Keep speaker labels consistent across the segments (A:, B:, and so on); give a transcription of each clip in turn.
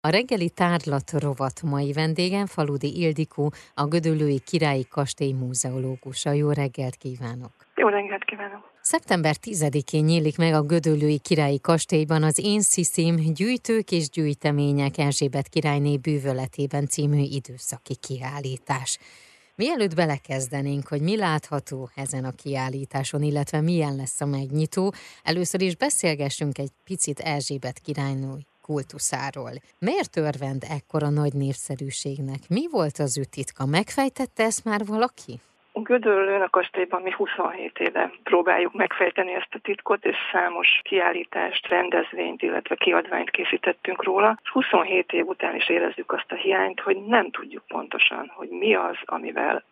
A: A reggeli tárlat rovat mai vendégem Faludi Ildikó, a Gödöllői Királyi Kastély múzeológusa. Jó reggelt kívánok!
B: Jó reggelt kívánok!
A: Szeptember 10-én nyílik meg a Gödöllői Királyi Kastélyban az Én Sziszim Gyűjtők és Gyűjtemények Erzsébet királyné bűvöletében című időszaki kiállítás. Mielőtt belekezdenénk, hogy mi látható ezen a kiállításon, illetve milyen lesz a megnyitó, először is beszélgessünk egy picit Erzsébet királynő kultuszáról. Miért örvend ekkora nagy népszerűségnek? Mi volt az ő titka? Megfejtette ezt már valaki?
B: Gödöllőn a kastélyban mi 27 éve próbáljuk megfejteni ezt a titkot, és számos kiállítást, rendezvényt, illetve kiadványt készítettünk róla. És 27 év után is érezzük azt a hiányt, hogy nem tudjuk pontosan, hogy mi az, amivel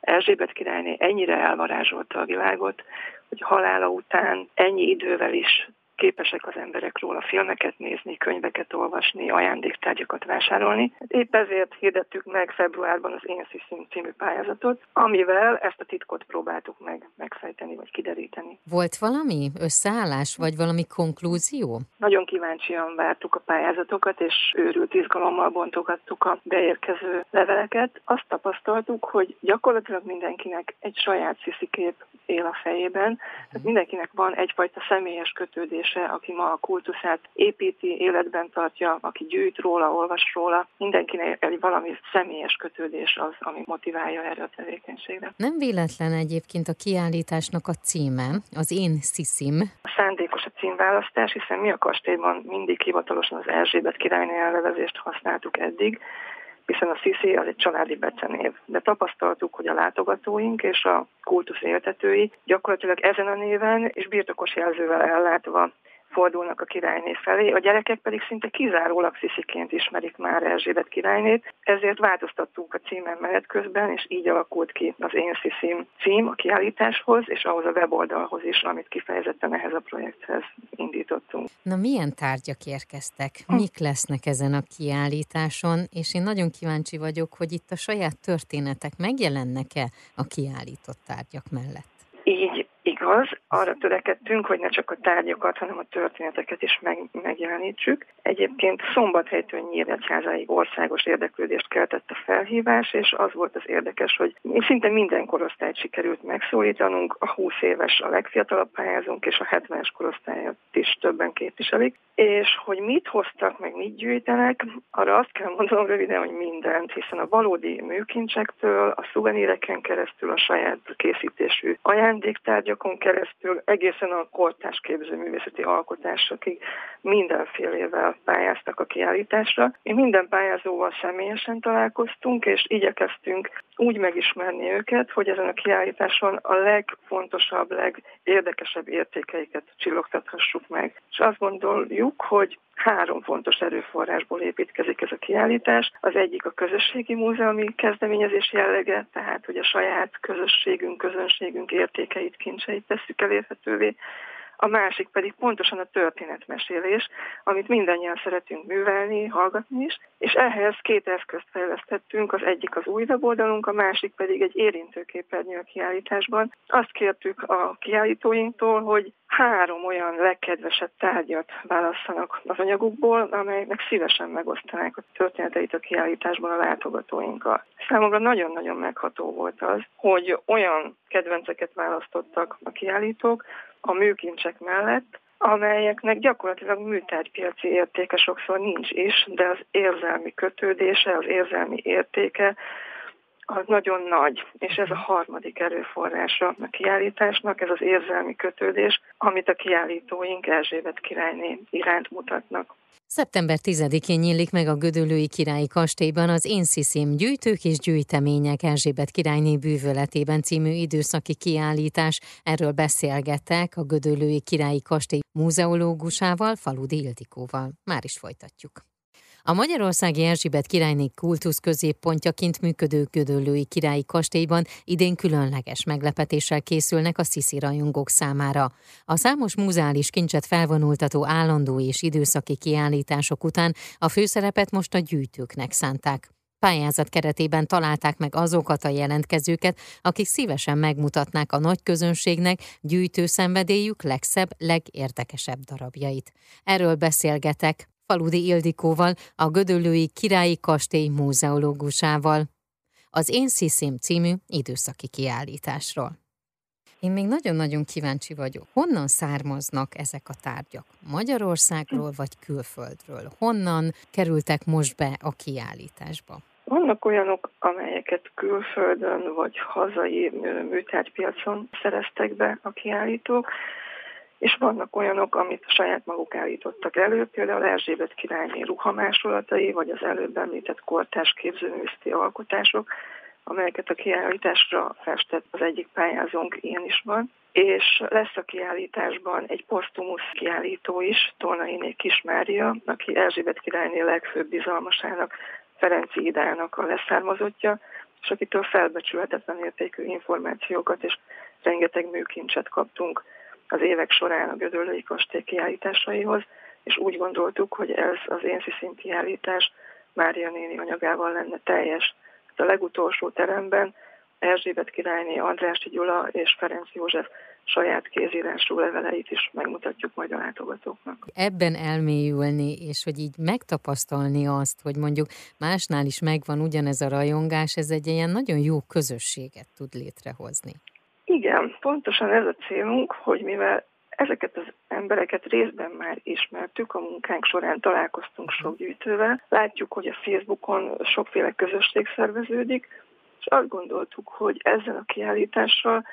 B: Erzsébet királyné ennyire elvarázsolta a világot, hogy halála után ennyi idővel is képesek az emberek róla filmeket nézni, könyveket olvasni, ajándéktárgyakat vásárolni. Épp ezért hirdettük meg februárban az Én Sziszim című pályázatot, amivel ezt a titkot próbáltuk meg megfejteni vagy kideríteni.
A: Volt valami összeállás, vagy valami konklúzió?
B: Nagyon kíváncsian vártuk a pályázatokat, és őrült izgalommal bontogattuk a beérkező leveleket. Azt tapasztaltuk, hogy gyakorlatilag mindenkinek egy saját sziszikép él a fejében, tehát mindenkinek van egyfajta személyes kötődés vezetése, aki ma a kultuszát építi, életben tartja, aki gyűjt róla, olvas róla. Mindenkinek egy valami személyes kötődés az, ami motiválja erre a tevékenységre.
A: Nem véletlen egyébként a kiállításnak a címe, az Én Sziszim.
B: A szándékos a címválasztás, hiszen mi a kastélyban mindig hivatalosan az Erzsébet királyné elnevezést használtuk eddig, hiszen a Sziszi az egy családi becenév. De tapasztaltuk, hogy a látogatóink és a kultusz éltetői gyakorlatilag ezen a néven és birtokos jelzővel ellátva fordulnak a királyné felé, a gyerekek pedig szinte kizárólag szisziként ismerik már Erzsébet királynét, ezért változtattunk a címen menet közben, és így alakult ki az Én Sziszim cím a kiállításhoz, és ahhoz a weboldalhoz is, amit kifejezetten ehhez a projekthez indítottunk.
A: Na milyen tárgyak érkeztek? Hm. Mik lesznek ezen a kiállításon? És én nagyon kíváncsi vagyok, hogy itt a saját történetek megjelennek-e a kiállított tárgyak mellett?
B: Igaz, arra törekedtünk, hogy ne csak a tárgyakat, hanem a történeteket is meg, megjelenítsük. Egyébként Szombathelytől Nyíregyházáig országos érdeklődést keltett a felhívás, és az volt az érdekes, hogy szinte minden korosztályt sikerült megszólítanunk, a 20 éves a legfiatalabb pályázónk, és a 70-es korosztályat is többen képviselik. És hogy mit hoztak, meg mit gyűjtenek, arra azt kell mondanom röviden, hogy mindent, hiszen a valódi műkincsektől, a szuveníreken keresztül a saját készítésű ajándéktárgyakon keresztül egészen a kortás képzőművészeti alkotásokig mindenfélevel pályáztak a kiállításra. Mi minden pályázóval személyesen találkoztunk, és igyekeztünk úgy megismerni őket, hogy ezen a kiállításon a legfontosabb, legérdekesebb értékeiket csillogtathassuk meg. És azt gondoljuk, hogy három fontos erőforrásból építkezik ez a kiállítás. Az egyik a közösségi múzeumi kezdeményezés jellege, tehát hogy a saját közösségünk, közönségünk értékeit, kincseit tesszük elérhetővé a másik pedig pontosan a történetmesélés, amit mindannyian szeretünk művelni, hallgatni is, és ehhez két eszközt fejlesztettünk, az egyik az új weboldalunk, a másik pedig egy érintőképernyő a kiállításban. Azt kértük a kiállítóinktól, hogy három olyan legkedvesebb tárgyat válasszanak az anyagukból, amelynek szívesen megosztanák a történeteit a kiállításban a látogatóinkkal. Számomra nagyon-nagyon megható volt az, hogy olyan kedvenceket választottak a kiállítók, a műkincsek mellett, amelyeknek gyakorlatilag műtárgypiaci értéke sokszor nincs is, de az érzelmi kötődése, az érzelmi értéke az nagyon nagy, és ez a harmadik erőforrása a kiállításnak, ez az érzelmi kötődés, amit a kiállítóink Erzsébet királyné iránt mutatnak.
A: Szeptember 10-én nyílik meg a Gödöllői Királyi Kastélyban az Én Sziszim gyűjtők és gyűjtemények Erzsébet királyné bűvöletében című időszaki kiállítás. Erről beszélgettek a Gödöllői Királyi Kastély múzeológusával, Faludi Ildikóval. Már is folytatjuk. A Magyarországi Erzsébet királyné kultusz középpontjaként működő Gödöllői királyi kastélyban idén különleges meglepetéssel készülnek a sziszi rajongók számára. A számos muzeális kincset felvonultató állandó és időszaki kiállítások után a főszerepet most a gyűjtőknek szánták. Pályázat keretében találták meg azokat a jelentkezőket, akik szívesen megmutatnák a nagy közönségnek gyűjtő szenvedélyük legszebb, legérdekesebb darabjait. Erről beszélgetek Faludi Ildikóval, a Gödöllői Királyi Kastély múzeológusával. Az Én Sziszim című időszaki kiállításról. Én még nagyon-nagyon kíváncsi vagyok. Honnan származnak ezek a tárgyak? Magyarországról vagy külföldről? Honnan kerültek most be a kiállításba?
B: Vannak olyanok, amelyeket külföldön vagy hazai műtárgypiacon szereztek be a kiállítók, és vannak olyanok, amit saját maguk állítottak elő, például Erzsébet királyné ruhamásolatai, vagy az előbb említett kortárs képzőművészeti alkotások, amelyeket a kiállításra festett az egyik pályázónk, ilyen is van. És lesz a kiállításban egy posztumusz kiállító is, Tolnainé Kismária, aki Erzsébet királyné legfőbb bizalmasának, Ferenci Idának a leszármazottja, és akitől felbecsülhetetlen értékű információkat és rengeteg műkincset kaptunk az évek során a Gödöllői Kastély kiállításaihoz, és úgy gondoltuk, hogy ez az én sziszint kiállítás Mária néni anyagával lenne teljes. A legutolsó teremben Erzsébet királyné, Andrási Gyula és Ferenc József saját kézírású leveleit is megmutatjuk majd a látogatóknak.
A: Ebben elmélyülni, és hogy így megtapasztalni azt, hogy mondjuk másnál is megvan ugyanez a rajongás, ez egy ilyen nagyon jó közösséget tud létrehozni.
B: Igen, pontosan ez a célunk, hogy mivel ezeket az embereket részben már ismertük, a munkánk során találkoztunk sok gyűjtővel, látjuk, hogy a Facebookon sokféle közösség szerveződik, és azt gondoltuk, hogy ezzel a kiállítással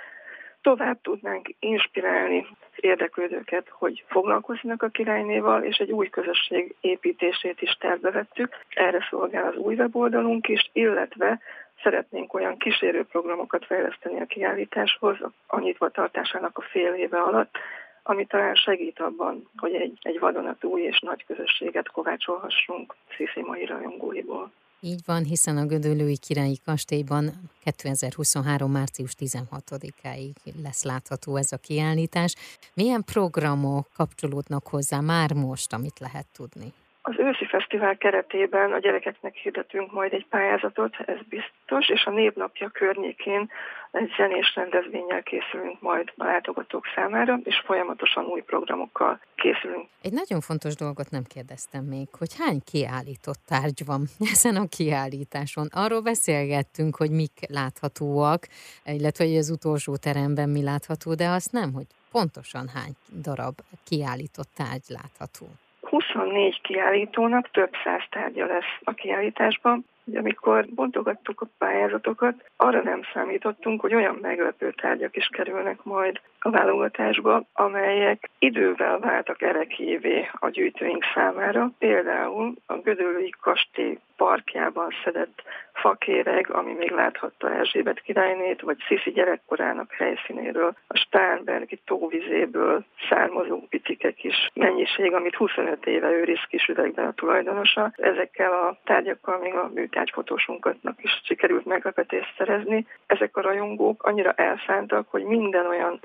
B: tovább tudnánk inspirálni érdeklődőket, hogy foglalkoznak a királynéval, és egy új közösség építését is tervevettük. Erre szolgál az új weboldalunk is, illetve szeretnénk olyan kísérőprogramokat fejleszteni a kiállításhoz, a nyitva tartásának a fél éve alatt, ami talán segít abban, hogy egy, egy vadonatúj és nagy közösséget kovácsolhassunk Sziszi mai rajongóiból.
A: Így van, hiszen a Gödöllői Királyi Kastélyban 2023. március 16-áig lesz látható ez a kiállítás. Milyen programok kapcsolódnak hozzá már most, amit lehet tudni?
B: Az őszi fesztivál keretében a gyerekeknek hirdetünk majd egy pályázatot, ez biztos, és a névnapja környékén egy zenés rendezvényel készülünk majd a látogatók számára, és folyamatosan új programokkal készülünk.
A: Egy nagyon fontos dolgot nem kérdeztem még, hogy hány kiállított tárgy van ezen a kiállításon. Arról beszélgettünk, hogy mik láthatóak, illetve hogy az utolsó teremben mi látható, de azt nem, hogy pontosan hány darab kiállított tárgy látható.
B: 24 kiállítónak több száz tárgya lesz a kiállításban, hogy amikor bontogattuk a pályázatokat, arra nem számítottunk, hogy olyan meglepő tárgyak is kerülnek majd a válogatásba, amelyek idővel váltak erekévé a gyűjtőink számára. Például a Gödöllői Kastély parkjában szedett fakéreg, ami még láthatta Erzsébet királynét, vagy Sziszi gyerekkorának helyszínéről, a Stánbergi tóvizéből származó pitikek is mennyiség, amit 25 éve őriz kis üvegben a tulajdonosa. Ezekkel a tárgyakkal még a műtárgyfotósunkatnak is sikerült meglepetést szerezni. Ezek a rajongók annyira elszántak, hogy minden olyan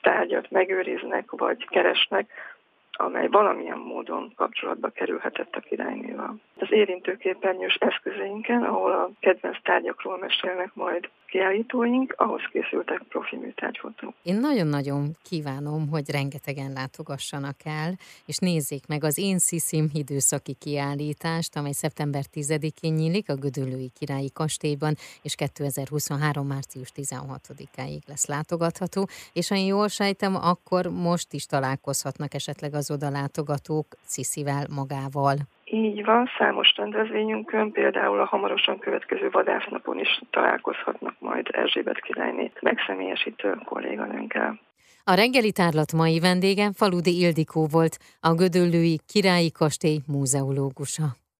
B: tárgyat megőriznek vagy keresnek, amely valamilyen módon kapcsolatba kerülhetett a királynéval. Az érintőképernyős eszközeinken, ahol a kedvenc tárgyakról mesélnek majd kiállítóink, ahhoz készültek profi műtárgyfotók.
A: Én nagyon-nagyon kívánom, hogy rengetegen látogassanak el, és nézzék meg az Én Sziszim időszaki kiállítást, amely szeptember 10-én nyílik a Gödöllői Királyi Kastélyban, és 2023. március 16-áig lesz látogatható, és ha én jól sejtem, akkor most is találkozhatnak esetleg az oda látogatók Sziszivel magával.
B: Így van, számos rendezvényünkön, például a hamarosan következő vadásznapon is találkozhatnak majd Erzsébet királyné megszemélyesítő kolléganőnkkel.
A: A reggeli tárlat mai vendége Faludi Ildikó volt, a Gödöllői Királyi Kastély múzeológusa.